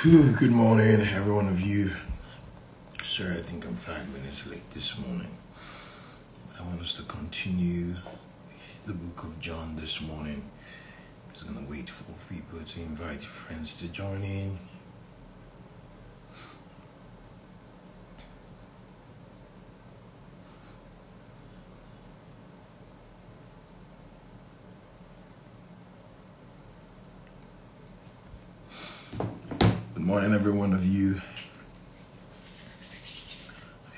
Whew, Good morning, every one of you. Sorry, I think I'm five minutes late this morning. I want us to continue with the book of John this morning. Just gonna wait for people to invite your friends to join in. Good morning, you.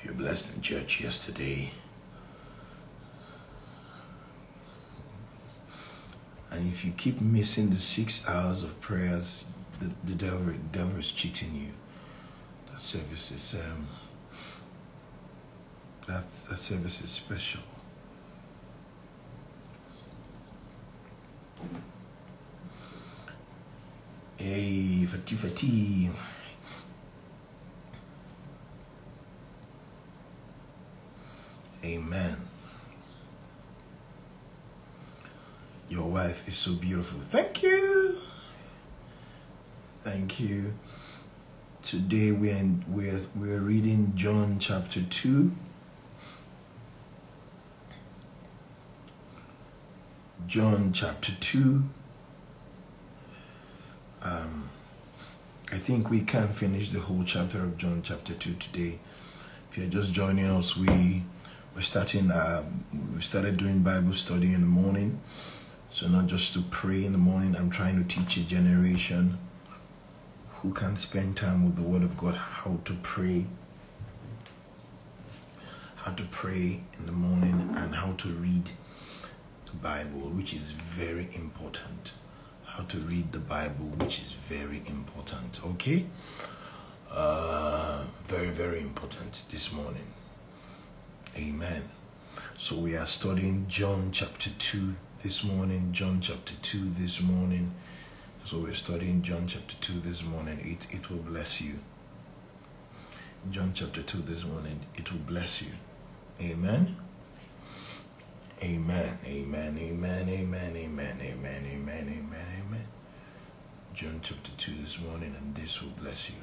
You're blessed in church yesterday. And if you keep missing the six hours of prayers, the, the devil, devil is cheating you. That service is um, that that service is special. Hey, fati fati. Amen. Your wife is so beautiful. Thank you. Thank you. Today we're we're we're reading John chapter two. John chapter two. Um, I think we can finish the whole chapter of John chapter two today. If you're just joining us, we we're starting. Um, we started doing Bible study in the morning. So not just to pray in the morning. I'm trying to teach a generation who can spend time with the Word of God how to pray, how to pray in the morning, and how to read the Bible, which is very important. How to read the Bible, which is very important. Okay, uh, very very important this morning. Amen. So we are studying John chapter 2 this morning, John chapter 2 this morning. So we're studying John chapter 2 this morning. It, it will bless you. John chapter 2 this morning. It will bless you. Amen. Amen. Amen. Amen. Amen. Amen. Amen. Amen. Amen. Amen. John chapter 2 this morning, and this will bless you.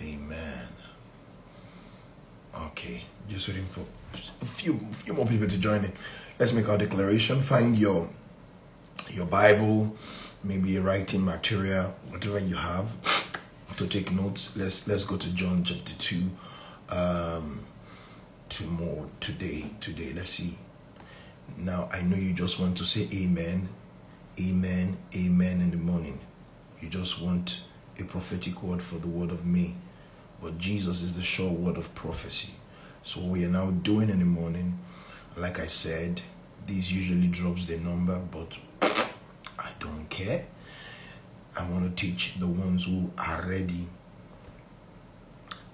Amen. Okay, just waiting for a few few more people to join in. Let's make our declaration. Find your your Bible, maybe writing material, whatever you have to take notes. Let's let's go to John chapter two. Um to more today. Today. Let's see. Now I know you just want to say amen, amen, amen in the morning. You just want a prophetic word for the word of me. But Jesus is the sure word of prophecy. So we are now doing in the morning, like I said, this usually drops the number, but I don't care. I want to teach the ones who are ready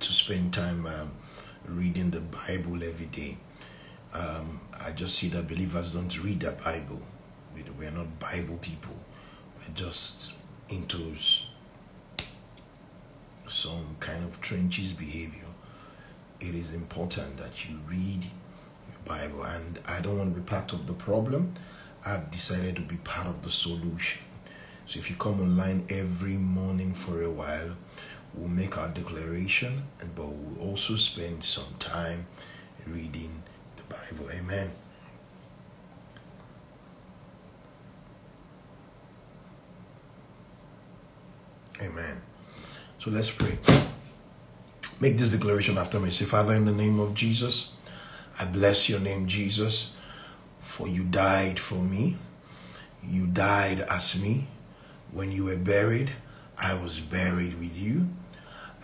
to spend time um, reading the Bible every day. Um, I just see that believers don't read the Bible. We- We're not Bible people. We're just into some kind of trenches behavior. It is important that you read your Bible, and I don't want to be part of the problem. I've decided to be part of the solution. So if you come online every morning for a while, we'll make our declaration, and but we'll also spend some time reading the Bible. Amen. Amen. So let's pray. Make this declaration after me. Say, Father, in the name of Jesus, I bless your name, Jesus, for you died for me. You died as me. When you were buried, I was buried with you.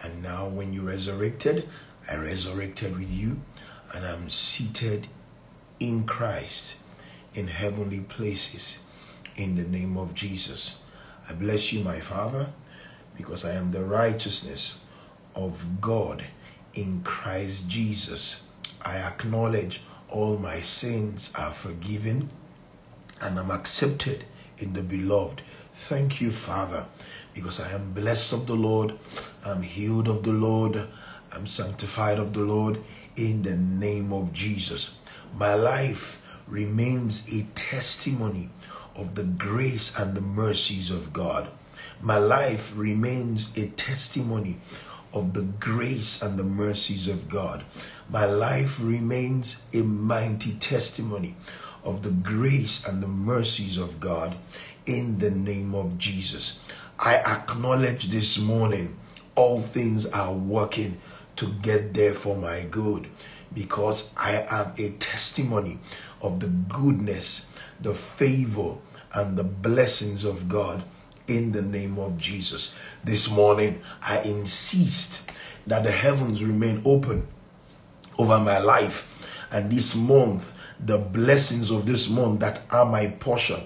And now, when you resurrected, I resurrected with you. And I'm seated in Christ in heavenly places in the name of Jesus. I bless you, my Father, because I am the righteousness of God in Christ Jesus. I acknowledge all my sins are forgiven and I'm accepted in the beloved. Thank you, Father, because I am blessed of the Lord, I'm healed of the Lord, I'm sanctified of the Lord in the name of Jesus. My life remains a testimony of the grace and the mercies of God. My life remains a testimony of the grace and the mercies of God. My life remains a mighty testimony of the grace and the mercies of God in the name of Jesus. I acknowledge this morning all things are working to get there for my good because I am a testimony of the goodness, the favor, and the blessings of God in the name of Jesus. This morning, I insist that the heavens remain open over my life. And this month, the blessings of this month that are my portion,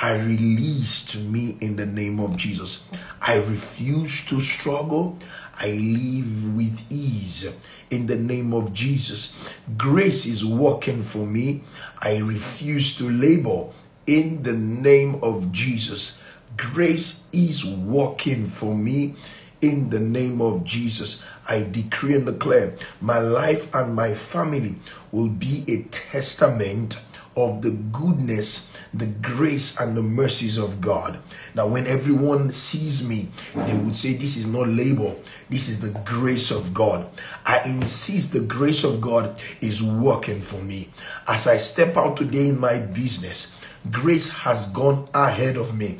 I release to me in the name of Jesus. I refuse to struggle. I live with ease in the name of Jesus. Grace is working for me. I refuse to labor in the name of Jesus. Grace is working for me in the name of Jesus. I decree and declare my life and my family will be a testament of the goodness, the grace, and the mercies of God. Now, when everyone sees me, they would say, This is not labor, this is the grace of God. I insist the grace of God is working for me. As I step out today in my business, grace has gone ahead of me.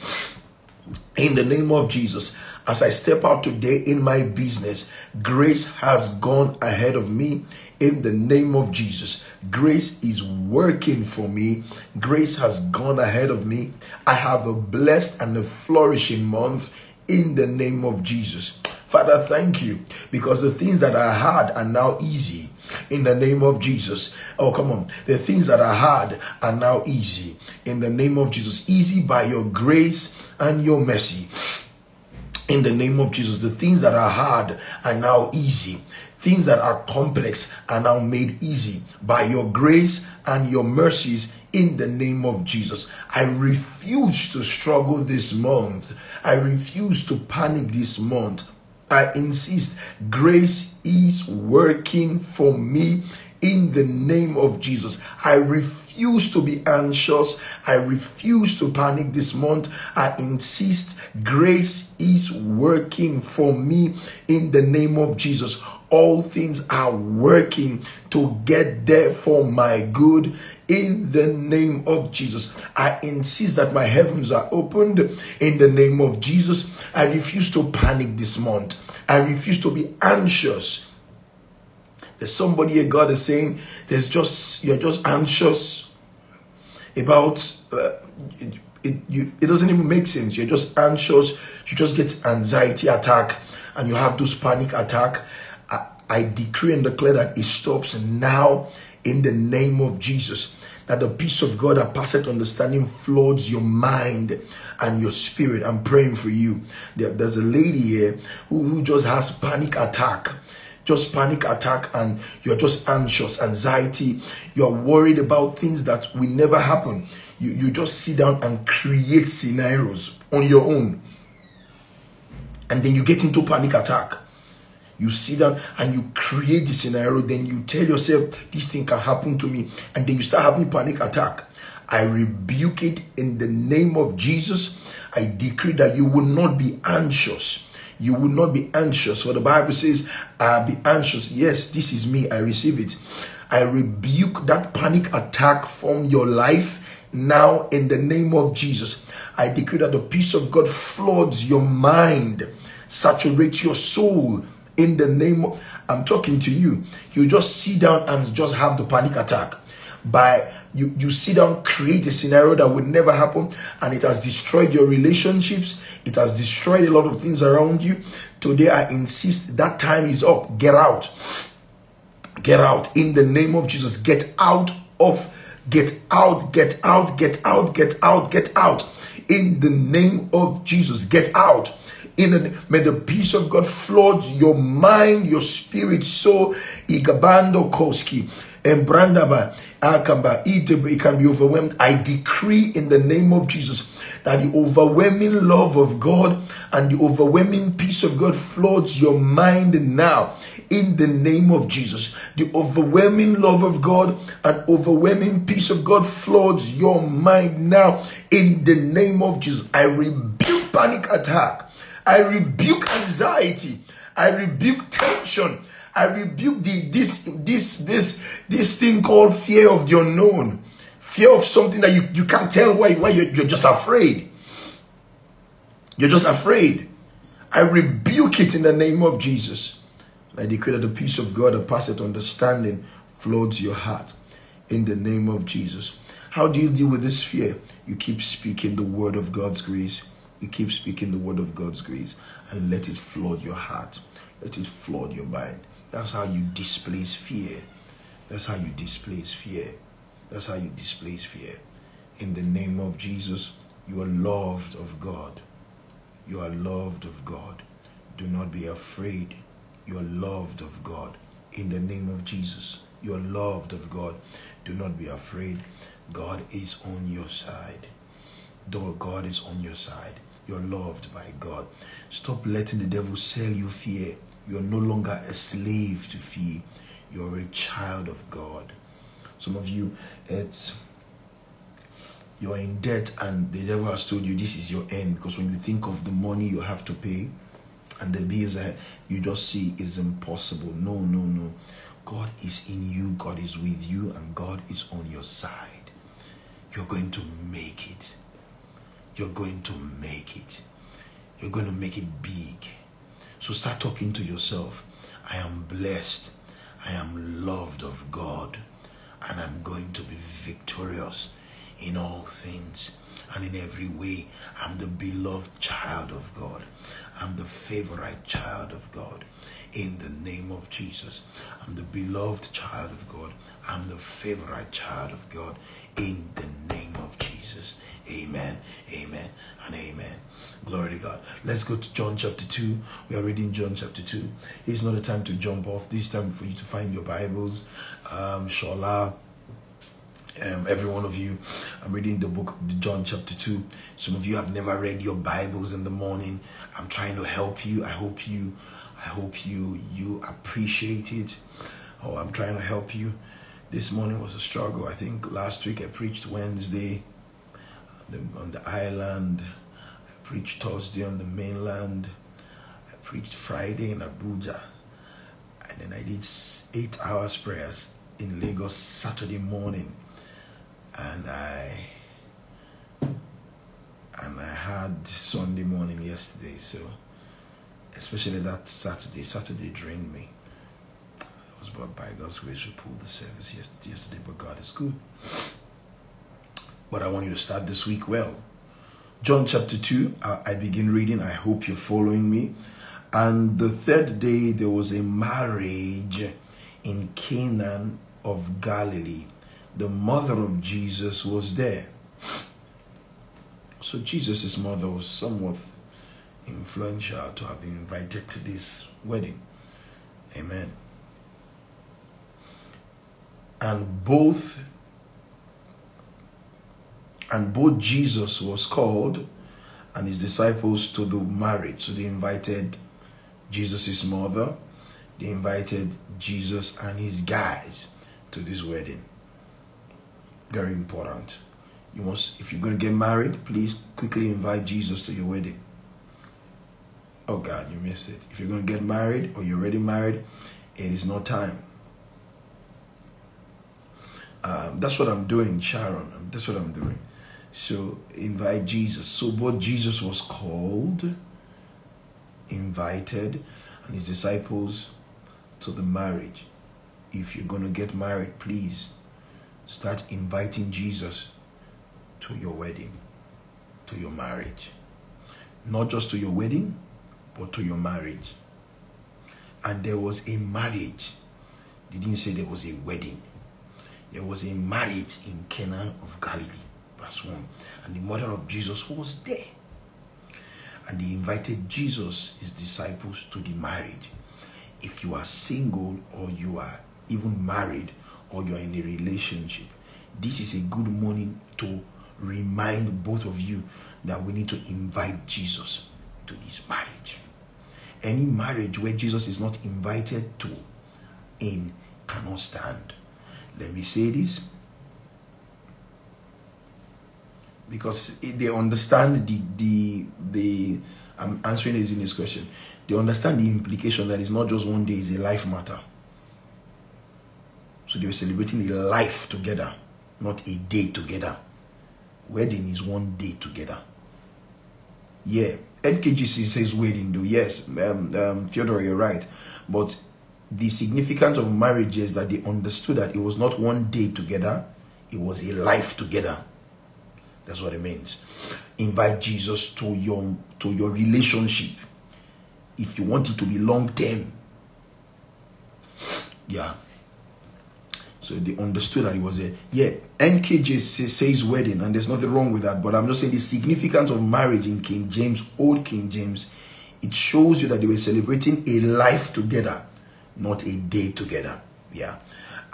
In the name of Jesus, as I step out today in my business, grace has gone ahead of me in the name of Jesus. Grace is working for me. Grace has gone ahead of me. I have a blessed and a flourishing month in the name of Jesus. Father, thank you because the things that are hard are now easy in the name of Jesus. Oh, come on. The things that are hard are now easy in the name of Jesus. Easy by your grace and your mercy. In the name of Jesus, the things that are hard are now easy. Things that are complex are now made easy by your grace and your mercies in the name of Jesus. I refuse to struggle this month. I refuse to panic this month. I insist, grace is working for me in the name of Jesus. I refuse to be anxious. I refuse to panic this month. I insist grace is working for me in the name of Jesus. All things are working to get there for my good in the name of Jesus. I insist that my heavens are opened in the name of Jesus. I refuse to panic this month. I refuse to be anxious there's somebody here God is saying there's just you're just anxious about uh, it, you, it doesn't even make sense. You're just anxious. You just get anxiety attack and you have those panic attack. I, decree and declare that it stops now in the name of Jesus. That the peace of God that passeth understanding floods your mind and your spirit. I'm praying for you. There, there's a lady here who, who just has panic attack just panic attack and you're just anxious, anxiety, you're worried about things that will never happen. You, you just sit down and create scenarios on your own. And then you get into panic attack. You sit down and you create the scenario, then you tell yourself, this thing can happen to me. And then you start having panic attack. I rebuke it in the name of Jesus. I decree that you will not be anxious you will not be anxious. For the Bible says, uh, be anxious. Yes, this is me. I receive it. I rebuke that panic attack from your life now in the name of Jesus. I decree that the peace of God floods your mind, saturates your soul in the name of, I'm talking to you. You just sit down and just have the panic attack. By you you sit down create a scenario that would never happen and it has destroyed your relationships. It has destroyed a lot of things around you. Today i insist that time is up. Get out. Get out. In the name of jesus get out of get out get out get out get out get out. In the name of jesus get out in the, may the peace of God flood your mind, your spirit, soul. Igabando koski and brandaba akamba. It can be overwhelmed. I decree in the name of Jesus that the overwhelming love of God and the overwhelming peace of God floods your mind now in the name of Jesus. The overwhelming love of God and overwhelming peace of God floods your mind now in the name of Jesus. I rebuke panic attack. I rebuke anxiety. I rebuke tension. I rebuke the this this this this thing called fear of the unknown. Fear of something that you, you can't tell why, why you're, you're just afraid. You're just afraid. I rebuke it in the name of Jesus. I decree that the peace of God that passeth understanding floods your heart in the name of Jesus. How do you deal with this fear? You keep speaking the word of God's grace. You keep speaking the word of God's grace and let it flood your heart. Let it flood your mind. That's how you displace fear. That's how you displace fear. That's how you displace fear. In the name of Jesus, you are loved of God. You are loved of God. Do not be afraid. You are loved of God. In the name of Jesus, you are loved of God. Do not be afraid. God is on your side. Though God is on your side, you're loved by God. Stop letting the devil sell you fear. You're no longer a slave to fear. You're a child of God. Some of you, it's you're in debt and the devil has told you this is your end because when you think of the money you have to pay and the bills that you just see is impossible. No, no, no. God is in you, God is with you, and God is on your side. You're going to make it. You're going to make it. You're going to make it big. So start talking to yourself. I am blessed. I am loved of God. And I'm going to be victorious in all things and in every way. I'm the beloved child of God. I'm the favorite child of God. In the name of Jesus. I'm the beloved child of God. I'm the favorite child of God. In the name of Jesus. Amen. Amen. And amen. Glory to God. Let's go to John chapter 2. We are reading John chapter 2. It's not a time to jump off. This time for you to find your Bibles. Um, Shola um, every one of you. I'm reading the book, John chapter 2. Some of you have never read your Bibles in the morning. I'm trying to help you. I hope you, I hope you, you appreciate it. Oh, I'm trying to help you. This morning was a struggle. I think last week I preached Wednesday the, on the island. I preached Thursday on the mainland. I preached Friday in Abuja. And then I did eight hours prayers in Lagos Saturday morning and I and I had Sunday morning yesterday, so especially that Saturday, Saturday drained me. I was brought by God's grace to pull the service yesterday, but God is good. But I want you to start this week well. John chapter 2, I begin reading. I hope you're following me. And the third day, there was a marriage in Canaan of Galilee the mother of Jesus was there. So Jesus' mother was somewhat influential to have been invited to this wedding. Amen. And both and both Jesus was called and his disciples to the marriage. So they invited Jesus' mother, they invited Jesus and his guys to this wedding very important. You must, if you're going to get married, please quickly invite Jesus to your wedding. Oh God, you missed it. If you're going to get married or you're already married, it is not time. Um, that's what I'm doing, Sharon. That's what I'm doing. So invite Jesus. So what Jesus was called, invited, and his disciples to the marriage. If you're going to get married, please Start inviting Jesus to your wedding, to your marriage. Not just to your wedding, but to your marriage. And there was a marriage. They didn't say there was a wedding. There was a marriage in Canaan of Galilee. Verse 1. And the mother of Jesus who was there. And they invited Jesus, his disciples, to the marriage. If you are single or you are even married, or you're in a relationship, this is a good morning to remind both of you that we need to invite Jesus to this marriage. Any marriage where Jesus is not invited to in cannot stand. Let me say this. Because they understand the the the. I'm answering his question. They understand the implication that it's not just one day; it's a life matter. So they were celebrating a life together, not a day together. Wedding is one day together. Yeah, NKJV says wedding though. Yes, um, um, Theodore, you're right. But the significance of marriage is that they understood that it was not one day together, it was a life together. That's what it means. Invite Jesus to your to your relationship. If you want it to be long term. Yeah. So they understood that it was a yeah. NKJ says wedding, and there's nothing wrong with that. But I'm just saying the significance of marriage in King James, Old King James, it shows you that they were celebrating a life together, not a day together. Yeah,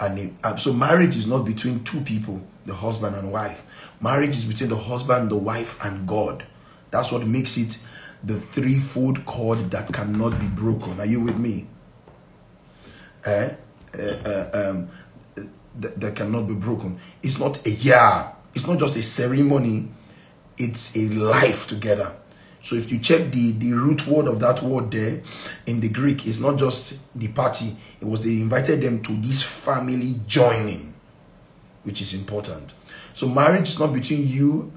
and it, um, so marriage is not between two people, the husband and wife. Marriage is between the husband, the wife, and God. That's what makes it the threefold cord that cannot be broken. Are you with me? Eh? Uh, um, that, that cannot be broken. It's not a year. It's not just a ceremony. It's a life together. So if you check the, the root word of that word there in the Greek, it's not just the party. It was they invited them to this family joining, which is important. So marriage is not between you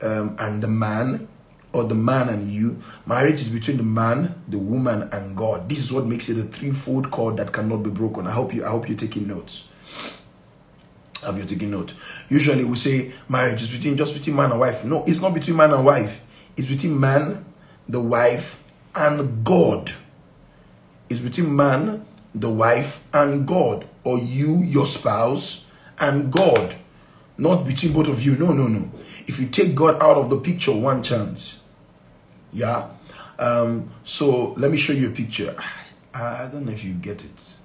um, and the man or the man and you. Marriage is between the man, the woman, and God. This is what makes it a threefold cord that cannot be broken. I hope you I hope you're taking notes. Have you taking note? Usually we say marriage is between just between man and wife. No, it's not between man and wife. It's between man, the wife, and God. It's between man, the wife, and God. Or you, your spouse, and God. Not between both of you. No, no, no. If you take God out of the picture, one chance. Yeah. Um, so let me show you a picture. I don't know if you get it.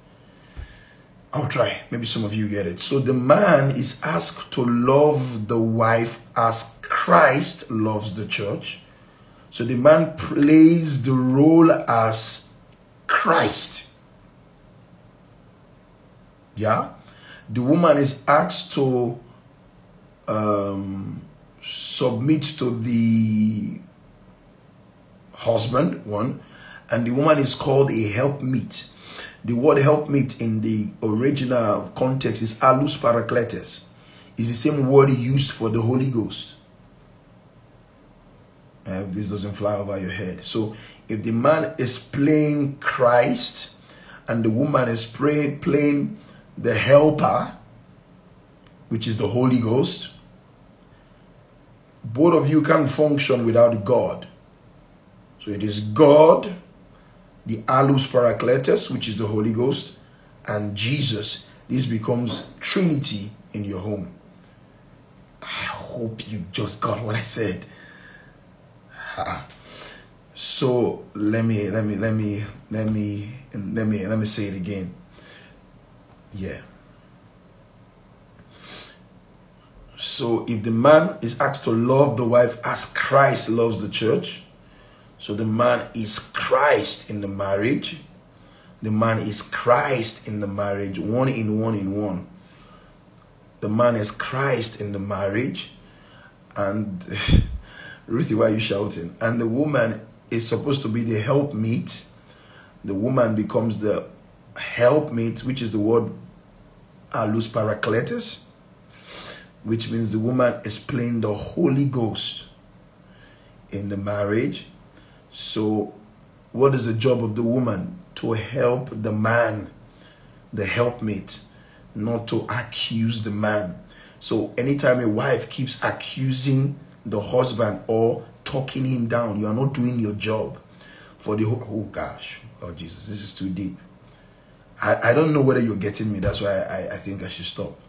I'll try. Maybe some of you get it. So the man is asked to love the wife as Christ loves the church. So the man plays the role as Christ. Yeah. The woman is asked to um, submit to the husband, one, and the woman is called a helpmeet. The word helpmeet in the original context is allos parakletos. It's the same word used for the Holy Ghost. If this doesn't fly over your head. So if the man is playing Christ and the woman is playing the helper, which is the Holy Ghost, both of you can function without God. So it is God the Allos Parakletos, which is the Holy Ghost, and Jesus. This becomes Trinity in your home. I hope you just got what I said. So let me let me let me let me let me let me say it again. Yeah. So if the man is asked to love the wife as Christ loves the church, so the man is Christ in the marriage. The man is Christ in the marriage, one in one in one. The man is Christ in the marriage. And Ruthie, why are you shouting? And the woman is supposed to be the helpmeet. The woman becomes the helpmeet, which is the word uh, allos parakletos, which means the woman is playing the Holy Ghost in the marriage so, what is the job of the woman? To help the man, the helpmate, not to accuse the man. So, anytime a wife keeps accusing the husband or talking him down, you are not doing your job. For the oh gosh, oh Jesus, this is too deep. I, I don't know whether you're getting me. That's why I, I think I should stop.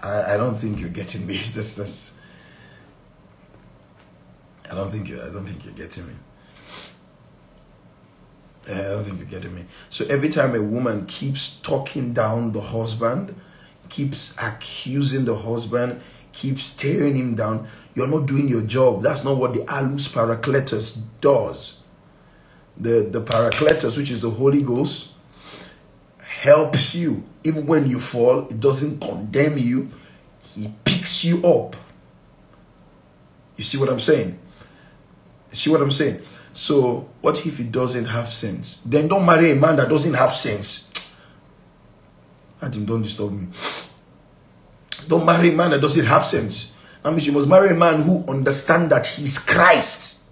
I, I don't think you're getting me. That's, that's I don't think you I don't think you're getting me. I don't think you're getting me. So every time a woman keeps talking down the husband, keeps accusing the husband, keeps tearing him down, you're not doing your job. That's not what the allos parakletos does. The, the parakletos, which is the Holy Ghost, helps you. Even when you fall, it doesn't condemn you. He picks you up. You see what I'm saying? You see what I'm saying? So, what if he doesn't have sense? Then don't marry a man that doesn't have sense. Adam, don't disturb me. Don't marry a man that doesn't have sense. That means you must marry a man who understand that he's Christ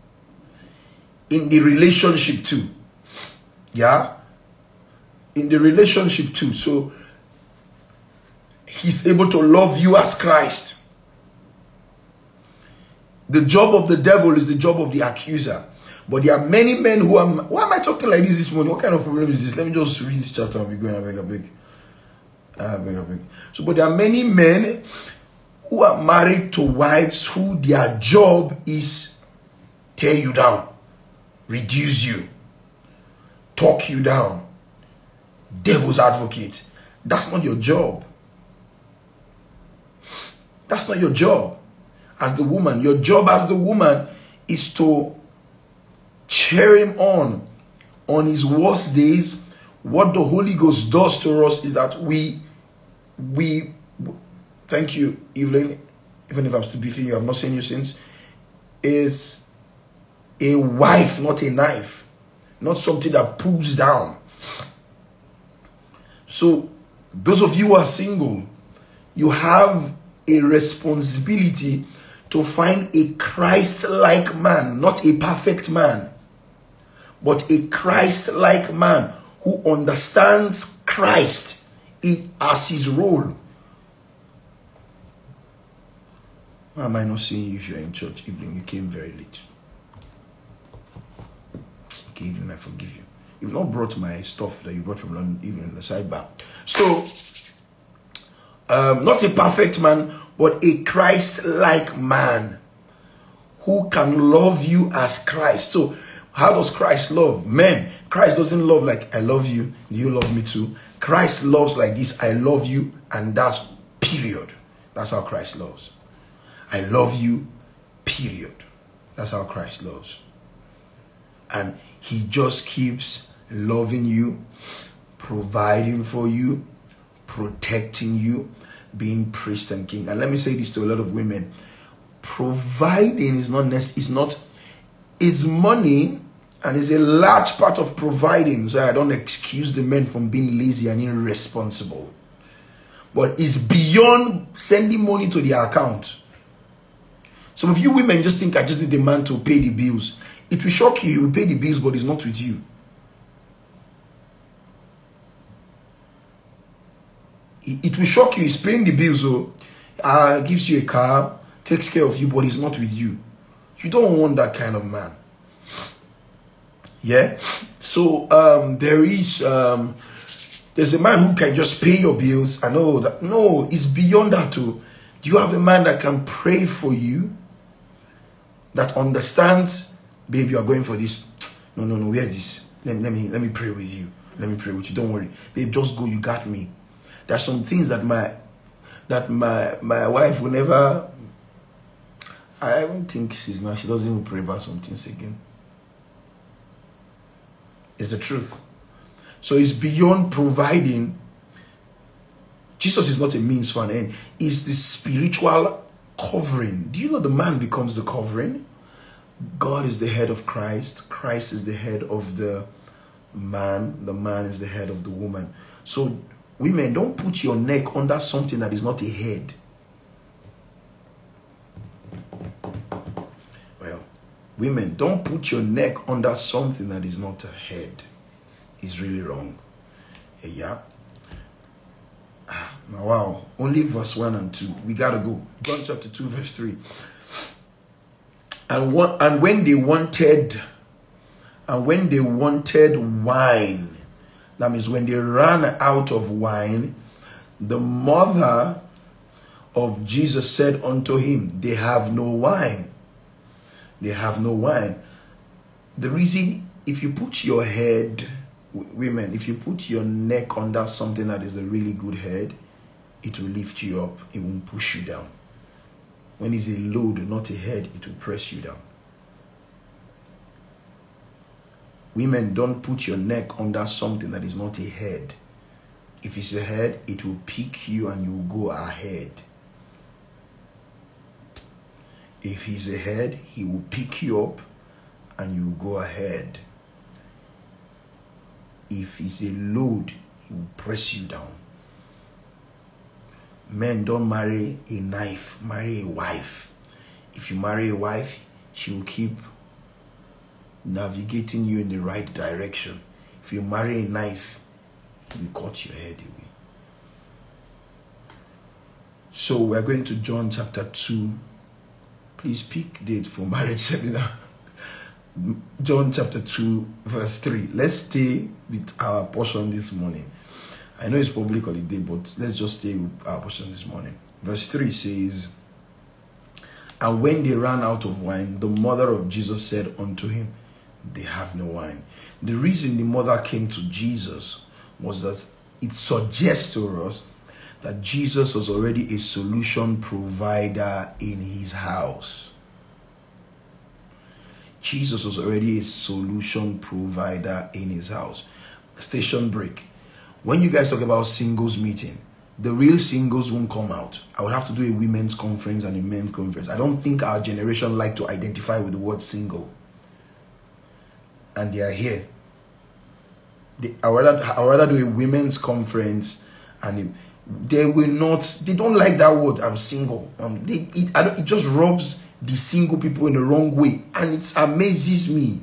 in the relationship too. Yeah? In the relationship too. So he's able to love you as Christ. The job of the devil is the job of the accuser. But there are many men who are. Why am I talking like this this morning? What kind of problem is this? Let me just read this chapter and be going. I beg. I beg, I beg. So, but there are many men who are married to wives who their job is tear you down, reduce you, talk you down, devil's advocate. That's not your job. That's not your job as the woman. Your job as the woman is to cheer him on on his worst days. What the Holy Ghost does to us is that we we thank you, Evelyn, even if I'm still beefing you, I've not seen you since, is a wife, not a knife, not something that pulls down. So, those of you who are single, you have a responsibility to find a Christ like man, not a perfect man, but a Christ like man who understands Christ as his role. Why am I not seeing you if you're in church evening? You came very late. Okay, evening, I forgive you. You've not brought my stuff that you brought from London, even in the sidebar. So, um, not a perfect man, but a Christ-like man who can love you as Christ. So, how does Christ love? Men, Christ doesn't love like, I love you, do you love me too? Christ loves like this, I love you, and that's period. That's how Christ loves. I love you, period. That's how Christ loves. And he just keeps loving you, providing for you, protecting you, being priest and king. And let me say this to a lot of women. Providing is not it's not it's money and it's a large part of providing. So I don't excuse the men from being lazy and irresponsible. But it's beyond sending money to their account. Some of you women just think I just need the man to pay the bills. It will shock you. He will pay the bills, but it's not with you. It will shock you. He's paying the bills, so uh, gives you a car, takes care of you, but he's not with you. You don't want that kind of man. Yeah. So um, there is um, there's a man who can just pay your bills. I know that. No, it's beyond that too. Do you have a man that can pray for you? That understands, babe, you are going for this. No, no, no, wear this. Let, let me let me pray with you. Let me pray with you. Don't worry. Babe, just go. You got me. There's some things that my that my my wife will never I don't think she's not she doesn't even pray about some things again. It's the truth. So it's beyond providing. Jesus is not a means for an end. It's the spiritual covering. Do you know the man becomes the covering? God is the head of Christ. Christ is the head of the man. The man is the head of the woman. So, women, don't put your neck under something that is not a head. Well, women, don't put your neck under something that is not a head. It's really wrong. Yeah. Ah, wow. Only verse 1 and 2. We gotta go. John chapter 2, verse 3. And one, and when they wanted and when they wanted wine, that means when they ran out of wine, the mother of Jesus said unto him, They have no wine they have no wine. The reason, if you put your head, women, if you put your neck under something that is a really good head, it will lift you up, it won't push you down. When it's a load, not a head, it will press you down. Women, don't put your neck under something that is not a head. If it's a head, it will pick you and you will go ahead. If he's head, he will pick you up and you will go ahead. If he's a load, he will press you down. Men don't marry a knife, marry a wife. If you marry a wife, she will keep navigating you in the right direction. If you marry a knife, you cut your head away. So we're going to John chapter 2. Please pick date for marriage seminar. John chapter 2, verse 3. Let's stay with our portion this morning. I know it's public holiday, but let's just stay with our portion this morning. Verse 3 says, And when they ran out of wine, the mother of Jesus said unto him, They have no wine. The reason the mother came to Jesus was that it suggests to us that Jesus was already a solution provider in his house. Jesus was already a solution provider in his house. Station break. When you guys talk about singles meeting, the real singles won't come out. I would have to do a women's conference and a men's conference. I don't think our generation like to identify with the word single. And they are here. They, I rather, I rather do a women's conference and they will not they don't like that word i'm single um they it, it just rubs the single people in the wrong way and it amazes me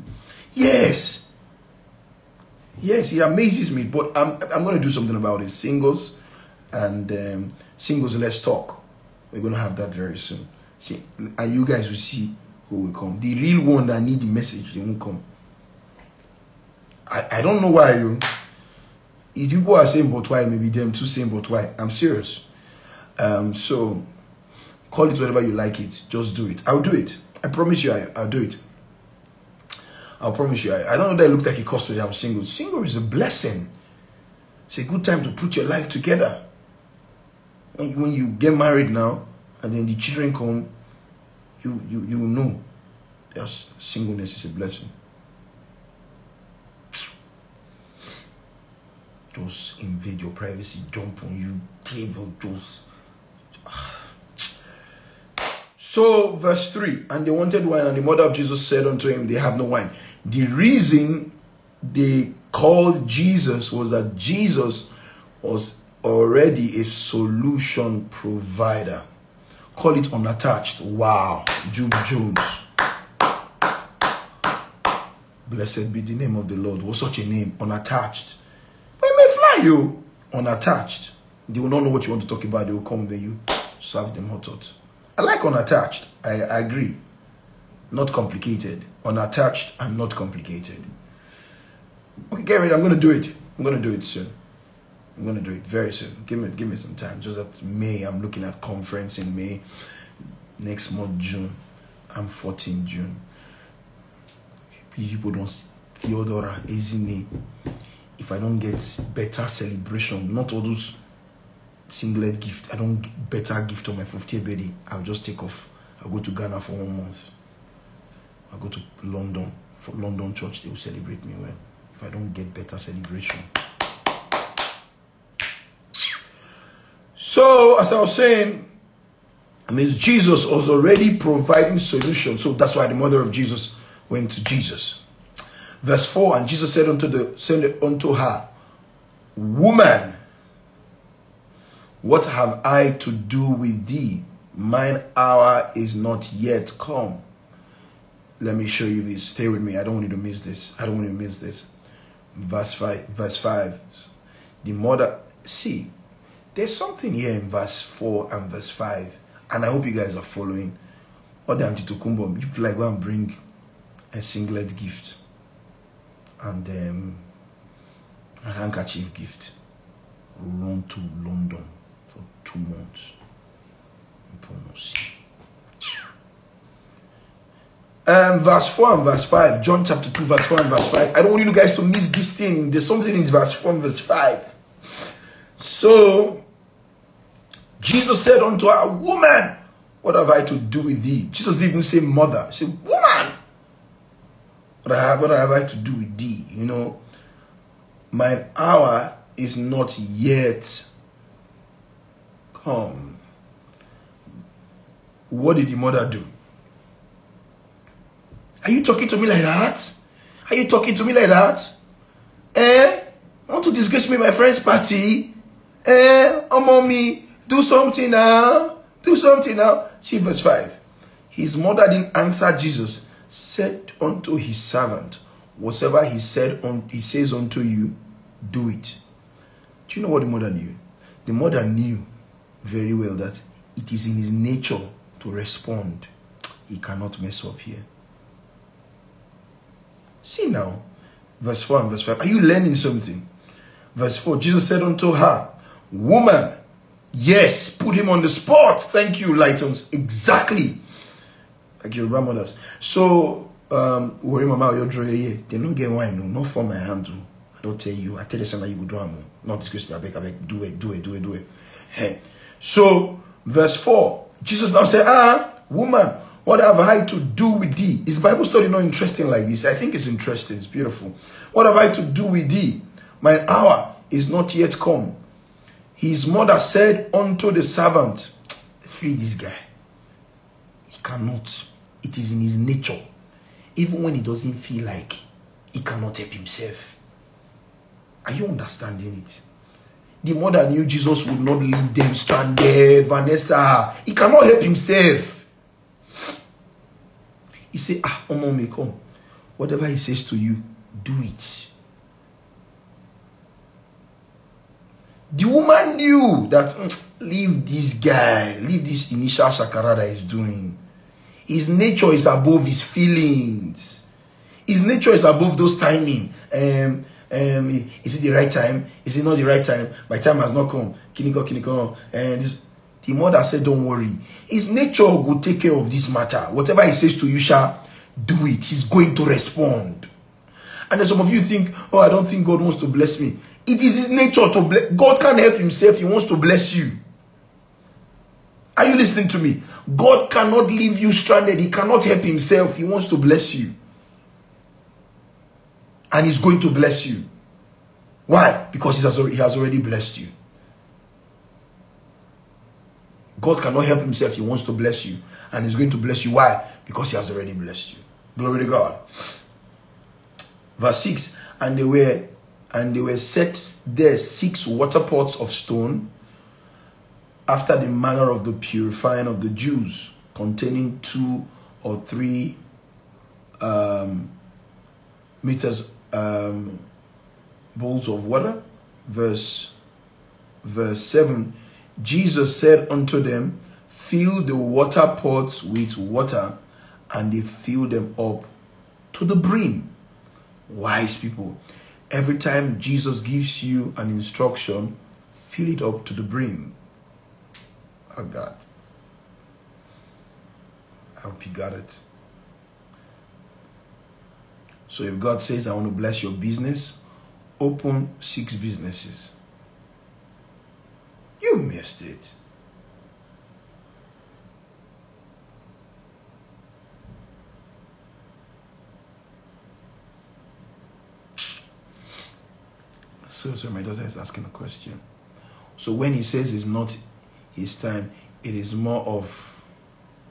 yes yes it amazes me but i'm i'm going to do something about it singles and um, singles let's talk we're going to have that very soon see and you guys will see who will come the real one that need the message they won't come i i don't know why you if people are saying but why, maybe them too saying but why. I'm serious. Um, so call it whatever you like it. Just do it. I'll do it. I promise you, I, I'll do it. I'll promise you. I, I don't know that it looked like it cost today. I'm single. Single is a blessing. It's a good time to put your life together. When, when you get married now, and then the children come, you you you know, yes, singleness is a blessing. just invade your privacy, jump on you, table, just. So, verse 3 And they wanted wine, and the mother of Jesus said unto him, They have no wine. The reason they called Jesus was that Jesus was already a solution provider. Call it unattached. Wow. Jude Jones. Blessed be the name of the Lord. What such a name? Unattached We may fly you unattached, they will not know what you want to talk about. They will come then you serve them hot hot. I like unattached. I, I agree. Not complicated. Unattached and not complicated. Okay, get ready. I'm going to do it. I'm going to do it soon. I'm going to do it very soon. Give me, give me some time. Just that May, I'm looking at conference in May. Next month, June. I'm 14 June. People don't. Theodora, Ezine if I don't get better celebration, not all those singlet gift, I don't get better gift on my 50th birthday, I'll just take off. I'll go to Ghana for one month. I'll go to London for London church. They will celebrate me well. If I don't get better celebration. So, as I was saying, I mean, Jesus was already providing solutions. So that's why the mother of Jesus went to Jesus. Verse 4 And Jesus said unto, the, said unto her, Woman, what have I to do with thee? Mine hour is not yet come. Let me show you this. Stay with me. I don't want you to miss this. I don't want you to miss this. Verse 5. Verse 5. The mother, see, there's something here in verse 4 and verse 5. And I hope you guys are following. Or the Auntie Tokumbo, if like go and bring a singlet gift and um, a handkerchief gift. Run to London for two months. Um, verse 4 and verse 5. John chapter 2, verse 4 and verse 5. I don't want you guys to miss this thing. There's something in verse 4 and verse 5. So, Jesus said unto her, Woman, what have I to do with thee? Jesus even say mother. He said, Woman, what have, what have I to do with thee? You know, my hour is not yet come. What did the mother do? Are you talking to me like that? Are you talking to me like that? Eh? Want to disgrace me my friend's party? Eh? Oh, mommy, do something now. Do something now. See verse 5. His mother didn't answer Jesus. Said unto his servant, whatever he said on he says unto you, do it. Do you know what the mother knew? The mother knew very well that it is in his nature to respond. He cannot mess up here. See now, verse 4 and verse 5. Are you learning something? Verse 4 Jesus said unto her, Woman, yes, put him on the spot. Thank you, Lightons. Exactly. Like your grandmothers. So, um, worry mama, you're dry. They don't get wine, no, not for my hand. I don't tell you. I tell you something you go do. Not disgrace me. I beg, I beg. Do it, do it, do it, do it. Hey. So, verse 4. Jesus now said, Ah, woman, what have I to do with thee? Is Bible study not interesting like this? I think it's interesting. It's beautiful. What have I to do with thee? My hour is not yet come. His mother said unto the servant, Free this guy. He cannot. It is in his nature. Even when he doesn't feel like he cannot help himself. Are you understanding it? The mother knew Jesus would not leave them stranded. Vanessa, he cannot help himself. He said, Ah, Omo may come. Whatever he says to you, do it. The woman knew that mm, leave this guy, leave this initial shakara that he's doing. His nature is above his feelings. His nature is above those timing. Um, um, is it the right time? Is it not the right time? My time has not come. Kiniko, kiniko. And this, the mother said, Don't worry. His nature will take care of this matter. Whatever he says to you, shall do it. He's going to respond. And then some of you think, Oh, I don't think God wants to bless me. It is his nature to bless. God can't help himself. He wants to bless you. Are you listening to me? God cannot leave you stranded. He cannot help himself. He wants to bless you. And he's going to bless you. Why? Because he has, already, he has already blessed you. God cannot help himself. He wants to bless you. And he's going to bless you. Why? Because he has already blessed you. Glory to God. Verse 6. And they were and they were set there six water pots of stone after the manner of the purifying of the Jews, containing two or three um, meters um, bowls of water. Verse verse 7 Jesus said unto them, Fill the water pots with water, and they filled them up to the brim. Wise people. Every time Jesus gives you an instruction, fill it up to the brim. Oh God. I hope you got it. So if God says, I want to bless your business, open six businesses. You missed it. So, so my daughter is asking a question. So when he says it's not his time, it is more of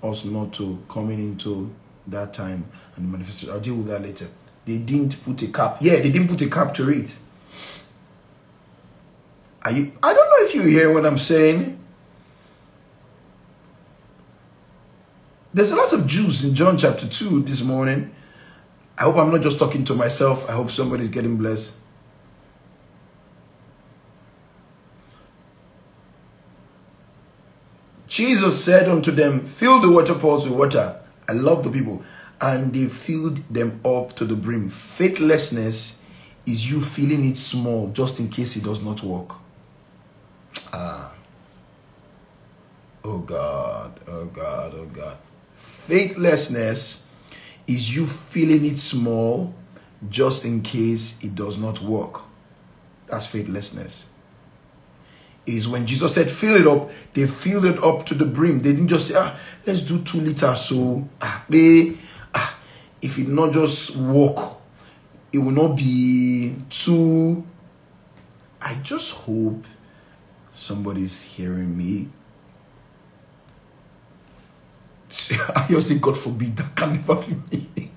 us not to coming into that time and the manifestation. I'll deal with that later. They didn't put a cap. Yeah, they didn't put a cap to it. Are you? I don't know if you hear what I'm saying. There's a lot of Jews in John chapter 2 this morning. I hope I'm not just talking to myself. I hope somebody's getting blessed. Jesus said unto them, Fill the water pots with water. I love the people. And they filled them up to the brim. Faithlessness is you feeling it small just in case it does not work. Ah. Oh God, oh God, oh God. Faithlessness is you feeling it small just in case it does not work. That's faithlessness. Is when Jesus said, fill it up, they filled it up to the brim. They didn't just say, ah, let's do two liters. So, ah, ah, if it not just work, it will not be too. I just hope somebody's hearing me. I say, God forbid, that can never be me.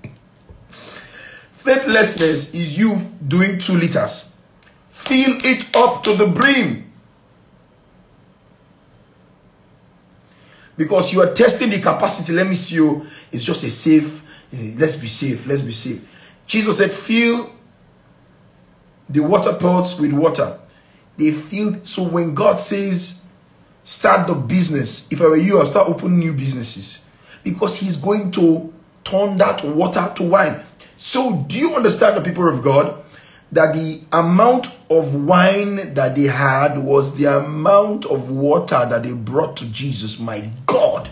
selflessness is you doing two liters. Fill it up to the brim. Because you are testing the capacity. Let me see you. It's just a safe. eh, Let's be safe. Let's be safe. Jesus said, fill the water pots with water. They feel So when God says, start the business, if I were you, I'll start opening new businesses. Because He's going to turn that water to wine. So do you understand the people of God? That the amount of wine that they had was the amount of water that they brought to Jesus. My God.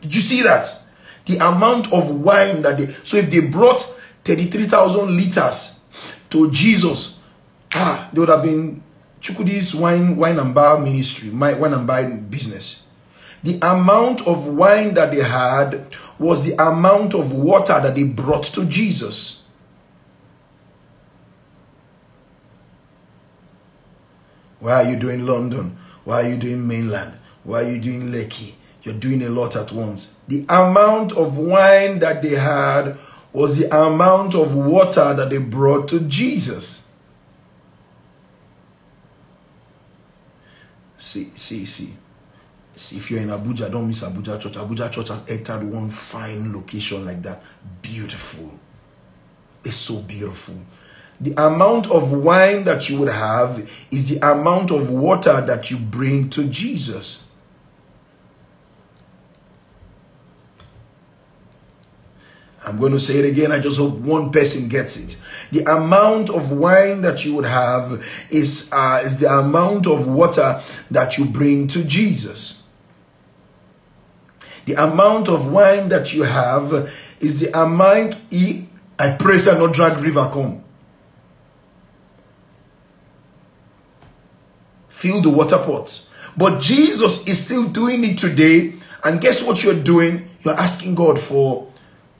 Did you see that? The amount of wine that they so if they brought 33,000 liters to Jesus, ah, they would have been Chukwudi's wine, wine and bar ministry, my wine and bar business. The amount of wine that they had was the amount of water that they brought to Jesus. Why are you doing London? Why are you doing mainland? Why are you doing Lekki? You're doing a lot at once. The amount of wine that they had was the amount of water that they brought to Jesus. See, see, see. See, if you're in Abuja, don't miss Abuja Church. Abuja Church has entered one fine location like that. Beautiful. It's so beautiful. The amount of wine that you would have is the amount of water that you bring to Jesus. I'm going to say it again. I just hope one person gets it. The amount of wine that you would have is, uh, is the amount of water that you bring to Jesus. The amount of wine that you have is the amount. E, I pray, say, not drag river come. Fill the water pots. But Jesus is still doing it today. And guess what you're doing? You're asking God for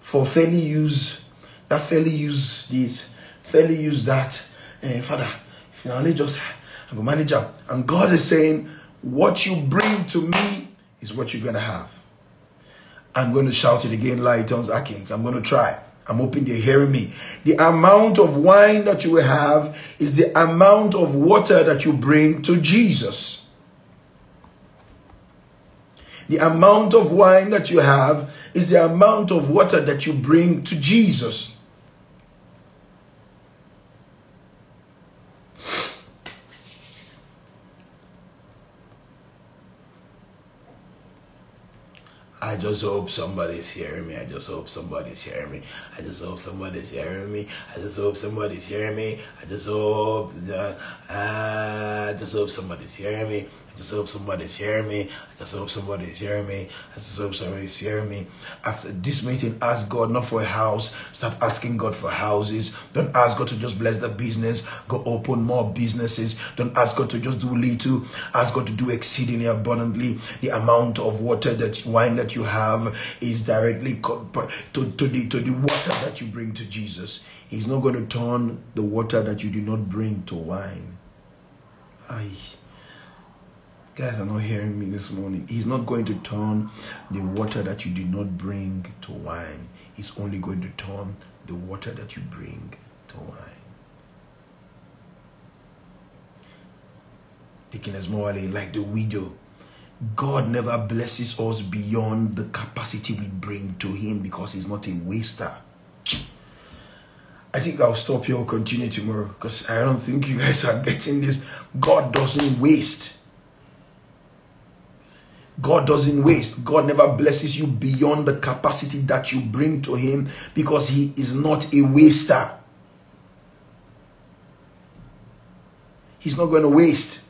for fairly use that fairly use this, fairly use that. And Father, if you only just have a manager. And God is saying, What you bring to me is what you're gonna have. I'm to shout it again, Lightons Akins. I'm going to try. I'm hoping they're hearing me. The amount of wine that you will have is the amount of water that you bring to Jesus. The amount of wine that you have is the amount of water that you bring to Jesus. I just hope somebody's hearing me. I just hope somebody's hearing me. I just hope somebody's hearing me. I just hope somebody's hearing me. I just hope. Uh, I just hope somebody's hearing me. I just hope somebody's hearing me. I just hope somebody's hearing me. I just hope somebody's hearing me. After this meeting, ask God not for a house. Start asking God for houses. Don't ask God to just bless the business. Go open more businesses. Don't ask God to just do little. Ask God to do exceedingly abundantly. The amount of water that wine that you have is directly to, to the to the water that you bring to Jesus. He's not going to turn the water that you do not bring to wine. Aye. Guys are not hearing me this morning. He's not going to turn the water that you did not bring to wine. He's only going to turn the water that you bring to wine. Deacon Esmoale, like the widow, God never blesses us beyond the capacity we bring to Him because He's not a waster. I think I'll stop here and continue tomorrow because I don't think you guys are getting this. God doesn't waste. God doesn't waste. God never blesses you beyond the capacity that you bring to Him because He is not a waster. He's not going to waste.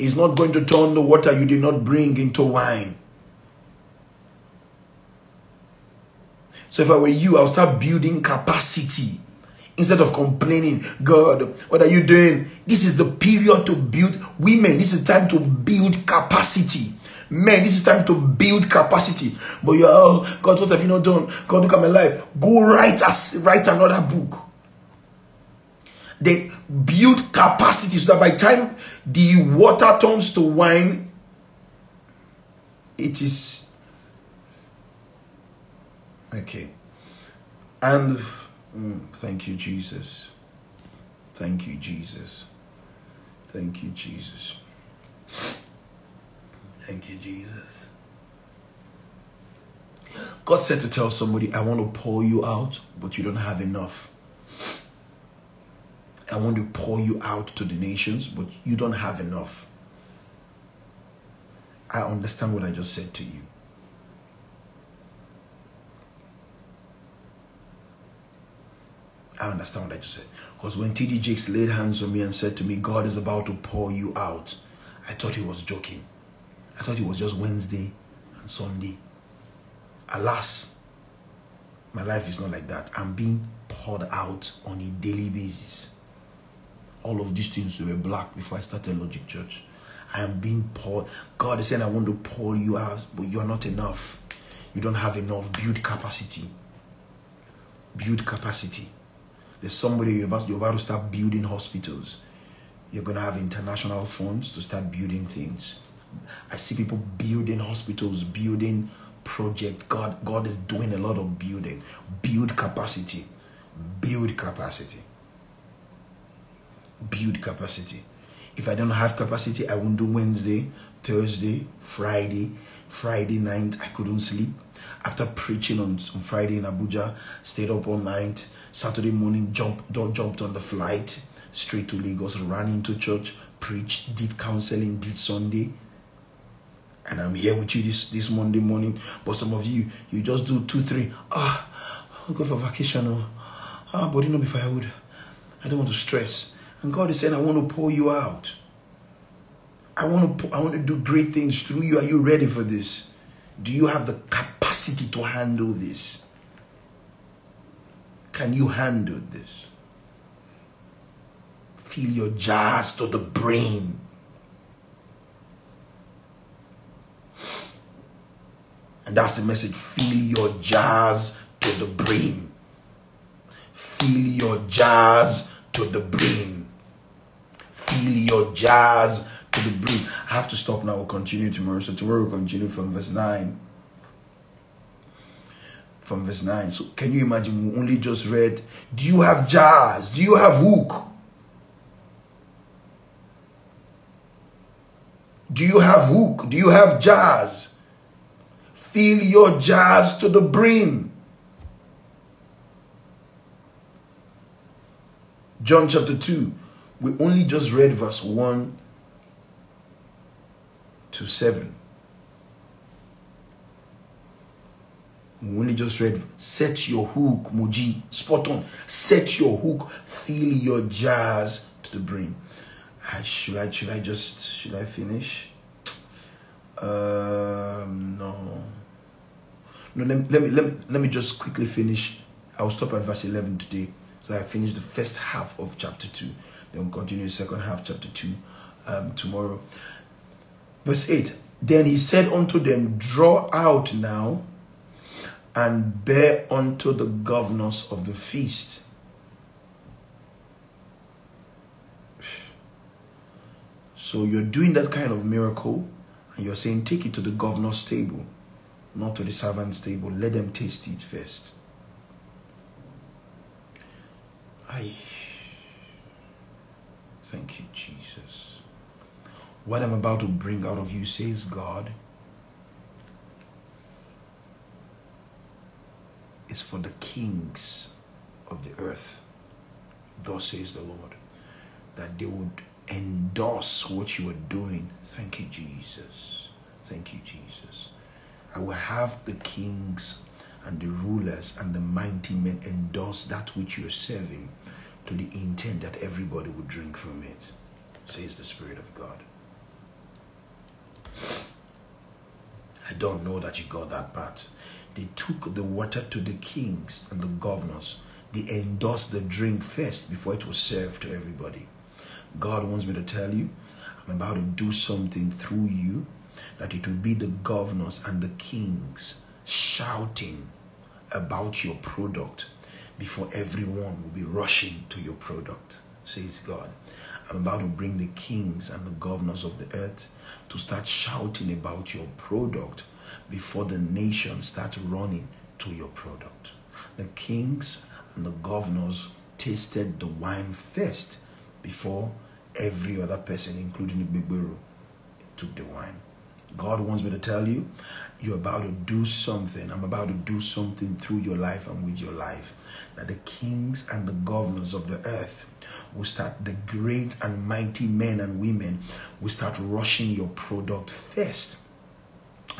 He's not going to turn the water you did not bring into wine. So if I were you, I'll start building capacity instead of complaining. God, what are you doing? This is the period to build women. This is time to build capacity. Men, this is time to build capacity. But you're, oh, God, what have you not done? God, look at my life. Go write us, write another book. Then build capacity so that by the time the water turns to wine, it is okay. And mm, thank you, Jesus. Thank you, Jesus. Thank you, Jesus. Thank you, Jesus. God said to tell somebody, I want to pour you out, but you don't have enough. I want to pour you out to the nations, but you don't have enough. I understand what I just said to you. I understand what I just said. Because when TD Jakes laid hands on me and said to me, God is about to pour you out, I thought he was joking. I thought it was just Wednesday and Sunday. Alas, my life is not like that. I'm being poured out on a daily basis. All of these things were black before I started Logic Church. I am being poured. God is saying, I want to pour you out, but you're not enough. You don't have enough. Build capacity. Build capacity. There's somebody you're about, you're about to start building hospitals. You're going to have international funds to start building things. I see people building hospitals, building projects. God, God is doing a lot of building. Build capacity. Build capacity. Build capacity. If I don't have capacity, I won't do Wednesday, Thursday, Friday. Friday night, I couldn't sleep. After preaching on, on Friday in Abuja, stayed up all night. Saturday morning, jumped, jumped on the flight straight to Lagos, ran into church, preached, did counseling, did Sunday. And I'm here with you this, this Monday morning. But some of you, you just do two, three. Ah, I'll go for vacation. Oh, ah, body not be firewood. I don't want to stress. And God is saying, I want to pour you out. I want to I want to do great things through you. Are you ready for this? Do you have the capacity to handle this? Can you handle this? Fill your jars to the brim. And that's the message. Fill your jars to the brim. Fill your jars to the brim. Fill your jars to the brim. I have to stop now. We'll continue tomorrow. So tomorrow we'll continue from verse 9. From verse 9. So can you imagine we only just read, Do you have jars? Do you have hook? Do you have hook? Do you have jars? Fill your jars to the brim. John chapter 2. We only just read verse 1 to 7. We only just read, set your hook, Muji, spot on. Set your hook, fill your jars to the brim. Should I, should I just, should I finish? Um, no. No, let, let, me, let, me, let me just quickly finish. I'll stop at verse 11 today. So I finished the first half of chapter 2. Then we'll continue the second half, chapter 2, um, tomorrow. Verse 8 Then he said unto them, Draw out now and bear unto the governors of the feast. So you're doing that kind of miracle and you're saying, Take it to the governor's table, not to the servant's table. Let them taste it first. I thank you, Jesus. What I'm about to bring out of you, says God, is for the kings of the earth. Thus says the Lord, that they would endorse what you are doing. Thank you, Jesus. Thank you, Jesus. I will have the kings and the rulers and the mighty men endorse that which you are serving to the intent that everybody would drink from it, says the Spirit of God. I don't know that you got that part. They took the water to the kings and the governors. They endorsed the drink first before it was served to everybody. God wants me to tell you, I'm about to do something through you that it will be the governors and the kings shouting about your product before everyone will be rushing to your product, says God. I'm about to bring the kings and the governors of the earth to start shouting about your product before the nation starts running to your product. The kings and the governors tasted the wine first before every other person, including the Bigberu, took the wine. God wants me to tell you, you're about to do something. I'm about to do something through your life and with your life. That the kings and the governors of the earth will start, the great and mighty men and women will start rushing your product first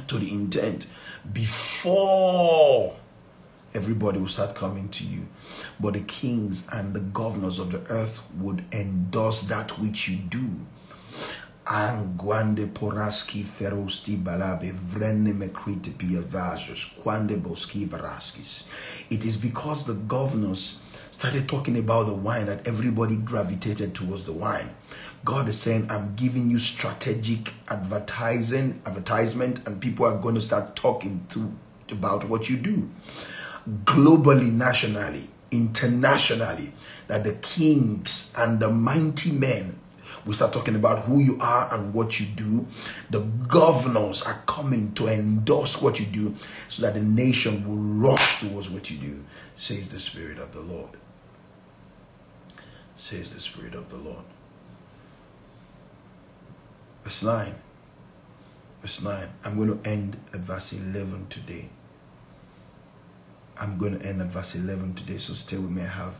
to the intent before everybody will start coming to you. But the kings and the governors of the earth would endorse that which you do. Anguande poraski ferosti balabe vrenne mekrite piavajos quande boski varaskis. It is because the governors started talking about the wine that everybody gravitated towards the wine. God is saying, I'm giving you strategic advertising, advertisement, and people are going to start talking to about what you do. Globally, nationally, internationally, that the kings and the mighty men we start talking about who you are and what you do. The governors are coming to endorse what you do so that the nation will rush towards what you do, says the Spirit of the Lord. Says the Spirit of the Lord. Verse 9. Verse 9. I'm going to end at verse 11 today. I'm going to end at verse 11 today, so stay with me. I have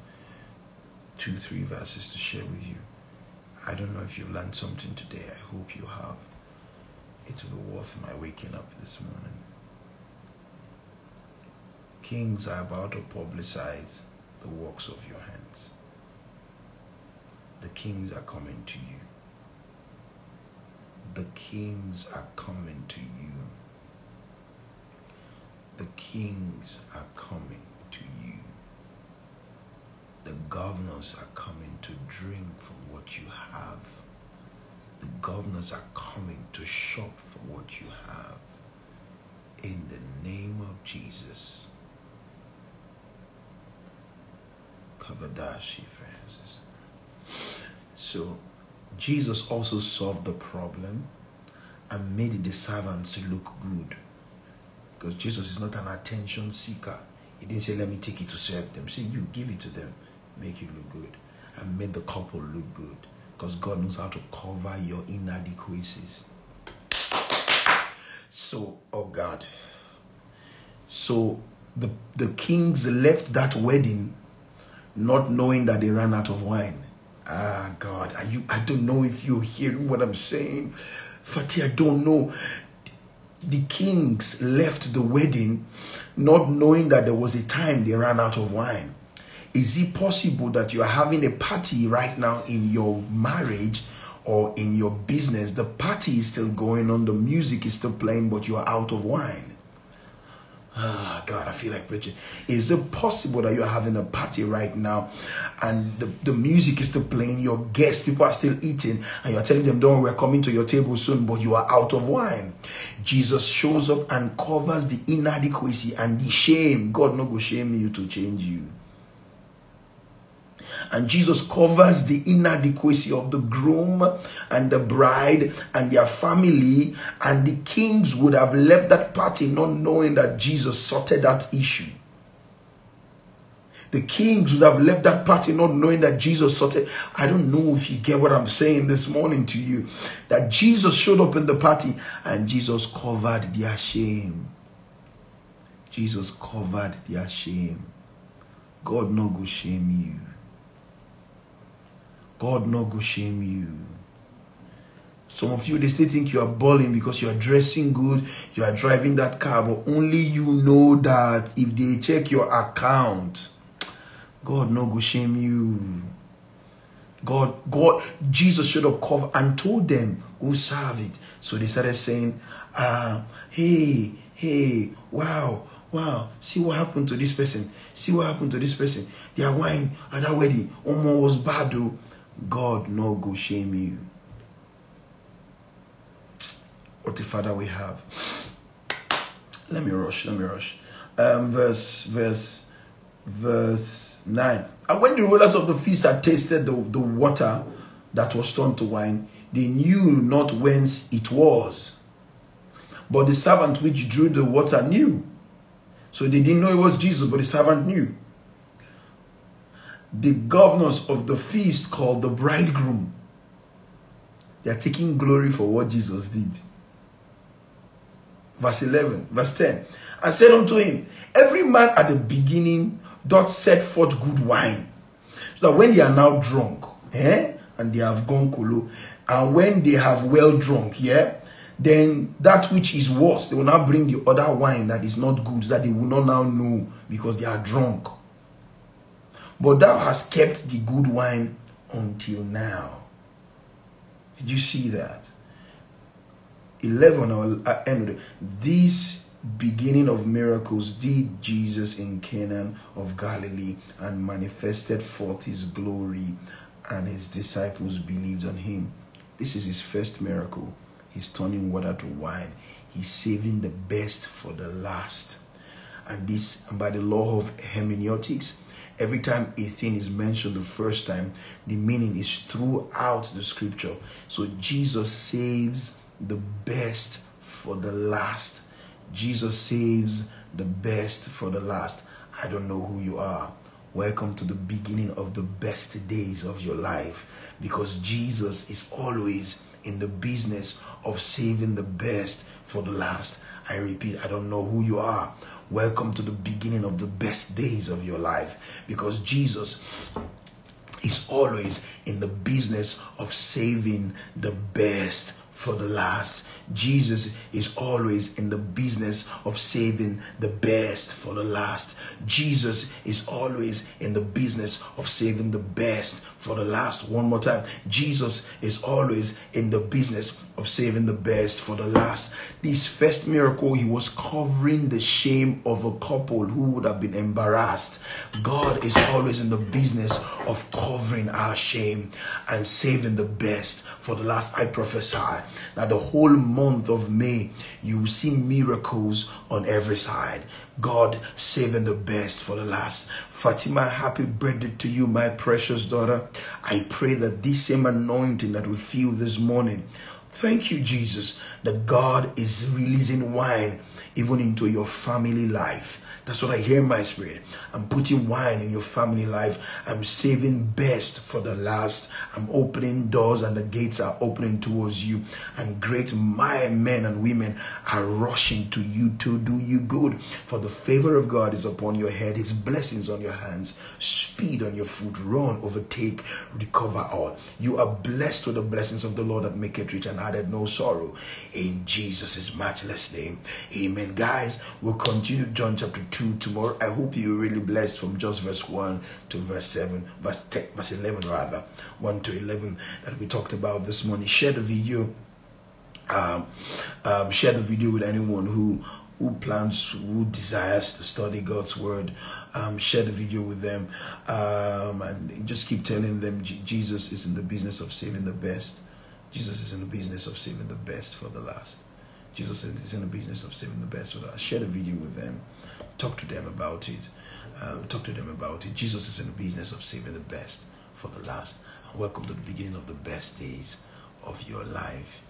two, three verses to share with you. I don't know if you've learned something today. I hope you have. It will be worth my waking up this morning. Kings are about to publicize the works of your hands. The kings are coming to you. The kings are coming to you. The kings are coming to you. The governors are coming to drink from what you have. The governors are coming to shop for what you have. In the name of Jesus. Kavadashi Francis. So Jesus also solved the problem and made the servants look good. Because Jesus is not an attention seeker. He didn't say, let me take it to serve them. Say, you give it to them, make you look good. And make the couple look good. Because God knows how to cover your inadequacies. So, oh God. So the, the kings left that wedding not knowing that they ran out of wine. Ah, God, are you? I don't know if you're hearing what I'm saying. Fatih, I don't know. The kings left the wedding not knowing that there was a time they ran out of wine. Is it possible that you are having a party right now in your marriage or in your business? The party is still going on, the music is still playing, but you are out of wine. Ah, God, I feel like preaching. Is it possible that you're having a party right now and the, the music is still playing, your guests, people are still eating, and you're telling them, Don't we're coming to your table soon, but you are out of wine? Jesus shows up and covers the inadequacy and the shame. God not go shame you to change you. And Jesus covers the inadequacy of the groom and the bride and their family. And the kings would have left that party not knowing that Jesus sorted that issue. The kings would have left that party not knowing that Jesus sorted. I don't know if you get what I'm saying this morning to you. That Jesus showed up in the party and Jesus covered their shame. Jesus covered their shame. God no go shame you. God not go shame you. Some of you, they still think you are balling because you are dressing good, you are driving that car, but only you know that if they check your account, God no go shame you. God, God, Jesus should have covered and told them who serve it. So they started saying, uh, hey, hey, wow, wow, see what happened to this person. See what happened to this person. Their wine at that wedding almost was bad though. God no go shame you. What the Father we have. Let me rush, let me rush. Um, verse, verse, verse 9. And when the rulers of the feast had tasted the, the water that was turned to wine, they knew not whence it was. But the servant which drew the water knew. So they didn't know it was Jesus, but the servant knew. The governors of the feast called the bridegroom. They are taking glory for what Jesus did. Verse 11, verse 10. And said unto him, Every man at the beginning doth set forth good wine. So that when they are now drunk, eh, and they have gone kolo, and when they have well drunk, yeah, then that which is worse, they will now bring the other wine that is not good, that they will not now know because they are drunk. But thou hast kept the good wine until now. Did you see that? 11 or uh, end this beginning of miracles did Jesus in Cana of Galilee and manifested forth his glory and his disciples believed on him. This is his first miracle. He's turning water to wine. He's saving the best for the last. And this, and by the law of hermeneutics, every time a thing is mentioned the first time, the meaning is throughout the scripture. So Jesus saves the best for the last. Jesus saves the best for the last. I don't know who you are. Welcome to the beginning of the best days of your life because Jesus is always in the business of saving the best for the last. I repeat, I don't know who you are. Welcome to the beginning of the best days of your life because Jesus is always in the business of saving the best for the last. Jesus is always in the business of saving the best for the last. Jesus is always in the business of saving the best for the last. One more time. Jesus is always in the business of saving the best for the last. This first miracle, he was covering the shame of a couple who would have been embarrassed. God is always in the business of covering our shame and saving the best for the last. I prophesy that the whole month of May, you will see miracles on every side. God saving the best for the last. Fatima, happy birthday to you, my precious daughter. I pray that this same anointing that we feel this morning, thank you, Jesus, that God is releasing wine even into your family life. That's what I hear in my spirit. I'm putting wine in your family life. I'm saving best for the last. I'm opening doors and the gates are opening towards you. And great my men and women are rushing to you to do you good. For the favor of God is upon your head, his blessings on your hands, speed on your foot, run, overtake, recover all. You are blessed with the blessings of the Lord that make it rich and added no sorrow. In Jesus' matchless name. Amen. Guys, we'll continue John chapter 2 tomorrow. I hope you're really blessed from just verse 1 to verse 7, verse 10, verse 11 rather, 1 to 11 that we talked about this morning. Share the video. Um, um, share the video with anyone who who plans, who desires to study God's word, um, share the video with them, um, and just keep telling them Jesus is in the business of saving the best. Jesus is in the business of saving the best for the last. Jesus is in the business of saving the best us. Share the video with them. Talk to them about it. Um, talk to them about it. Jesus is in the business of saving the best for the last. Welcome to the beginning of the best days of your life.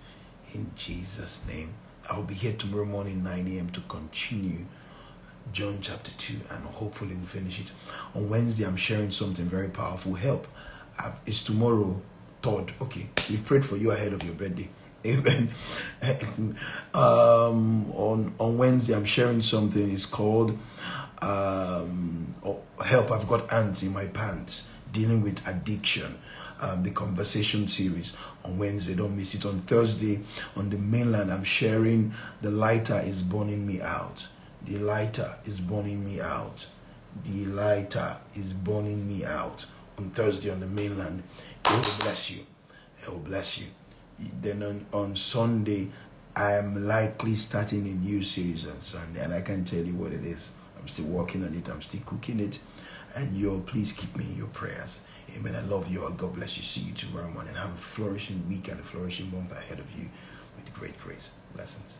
In Jesus' name. I'll be here tomorrow morning, 9 a.m. to continue John chapter 2 and hopefully we'll finish it. On Wednesday, I'm sharing something very powerful. Help. I've, it's tomorrow, Todd. Okay, we've prayed for you ahead of your birthday. Amen. um, on on Wednesday, I'm sharing something. It's called um, oh, "Help." I've got ants in my pants. Dealing with addiction. Um, the conversation series on Wednesday. Don't miss it. On Thursday, on the mainland, I'm sharing "The lighter is burning me out." The lighter is burning me out. The lighter is burning me out. On Thursday on the mainland, it will bless you. It will bless you then on, on Sunday, I am likely starting a new series on Sunday, and I can tell you what it is. I'm still working on it, I'm still cooking it, and you all please keep me in your prayers. Amen. I love you all. God bless you. See you tomorrow morning. Have a flourishing week and a flourishing month ahead of you with great grace. Blessings.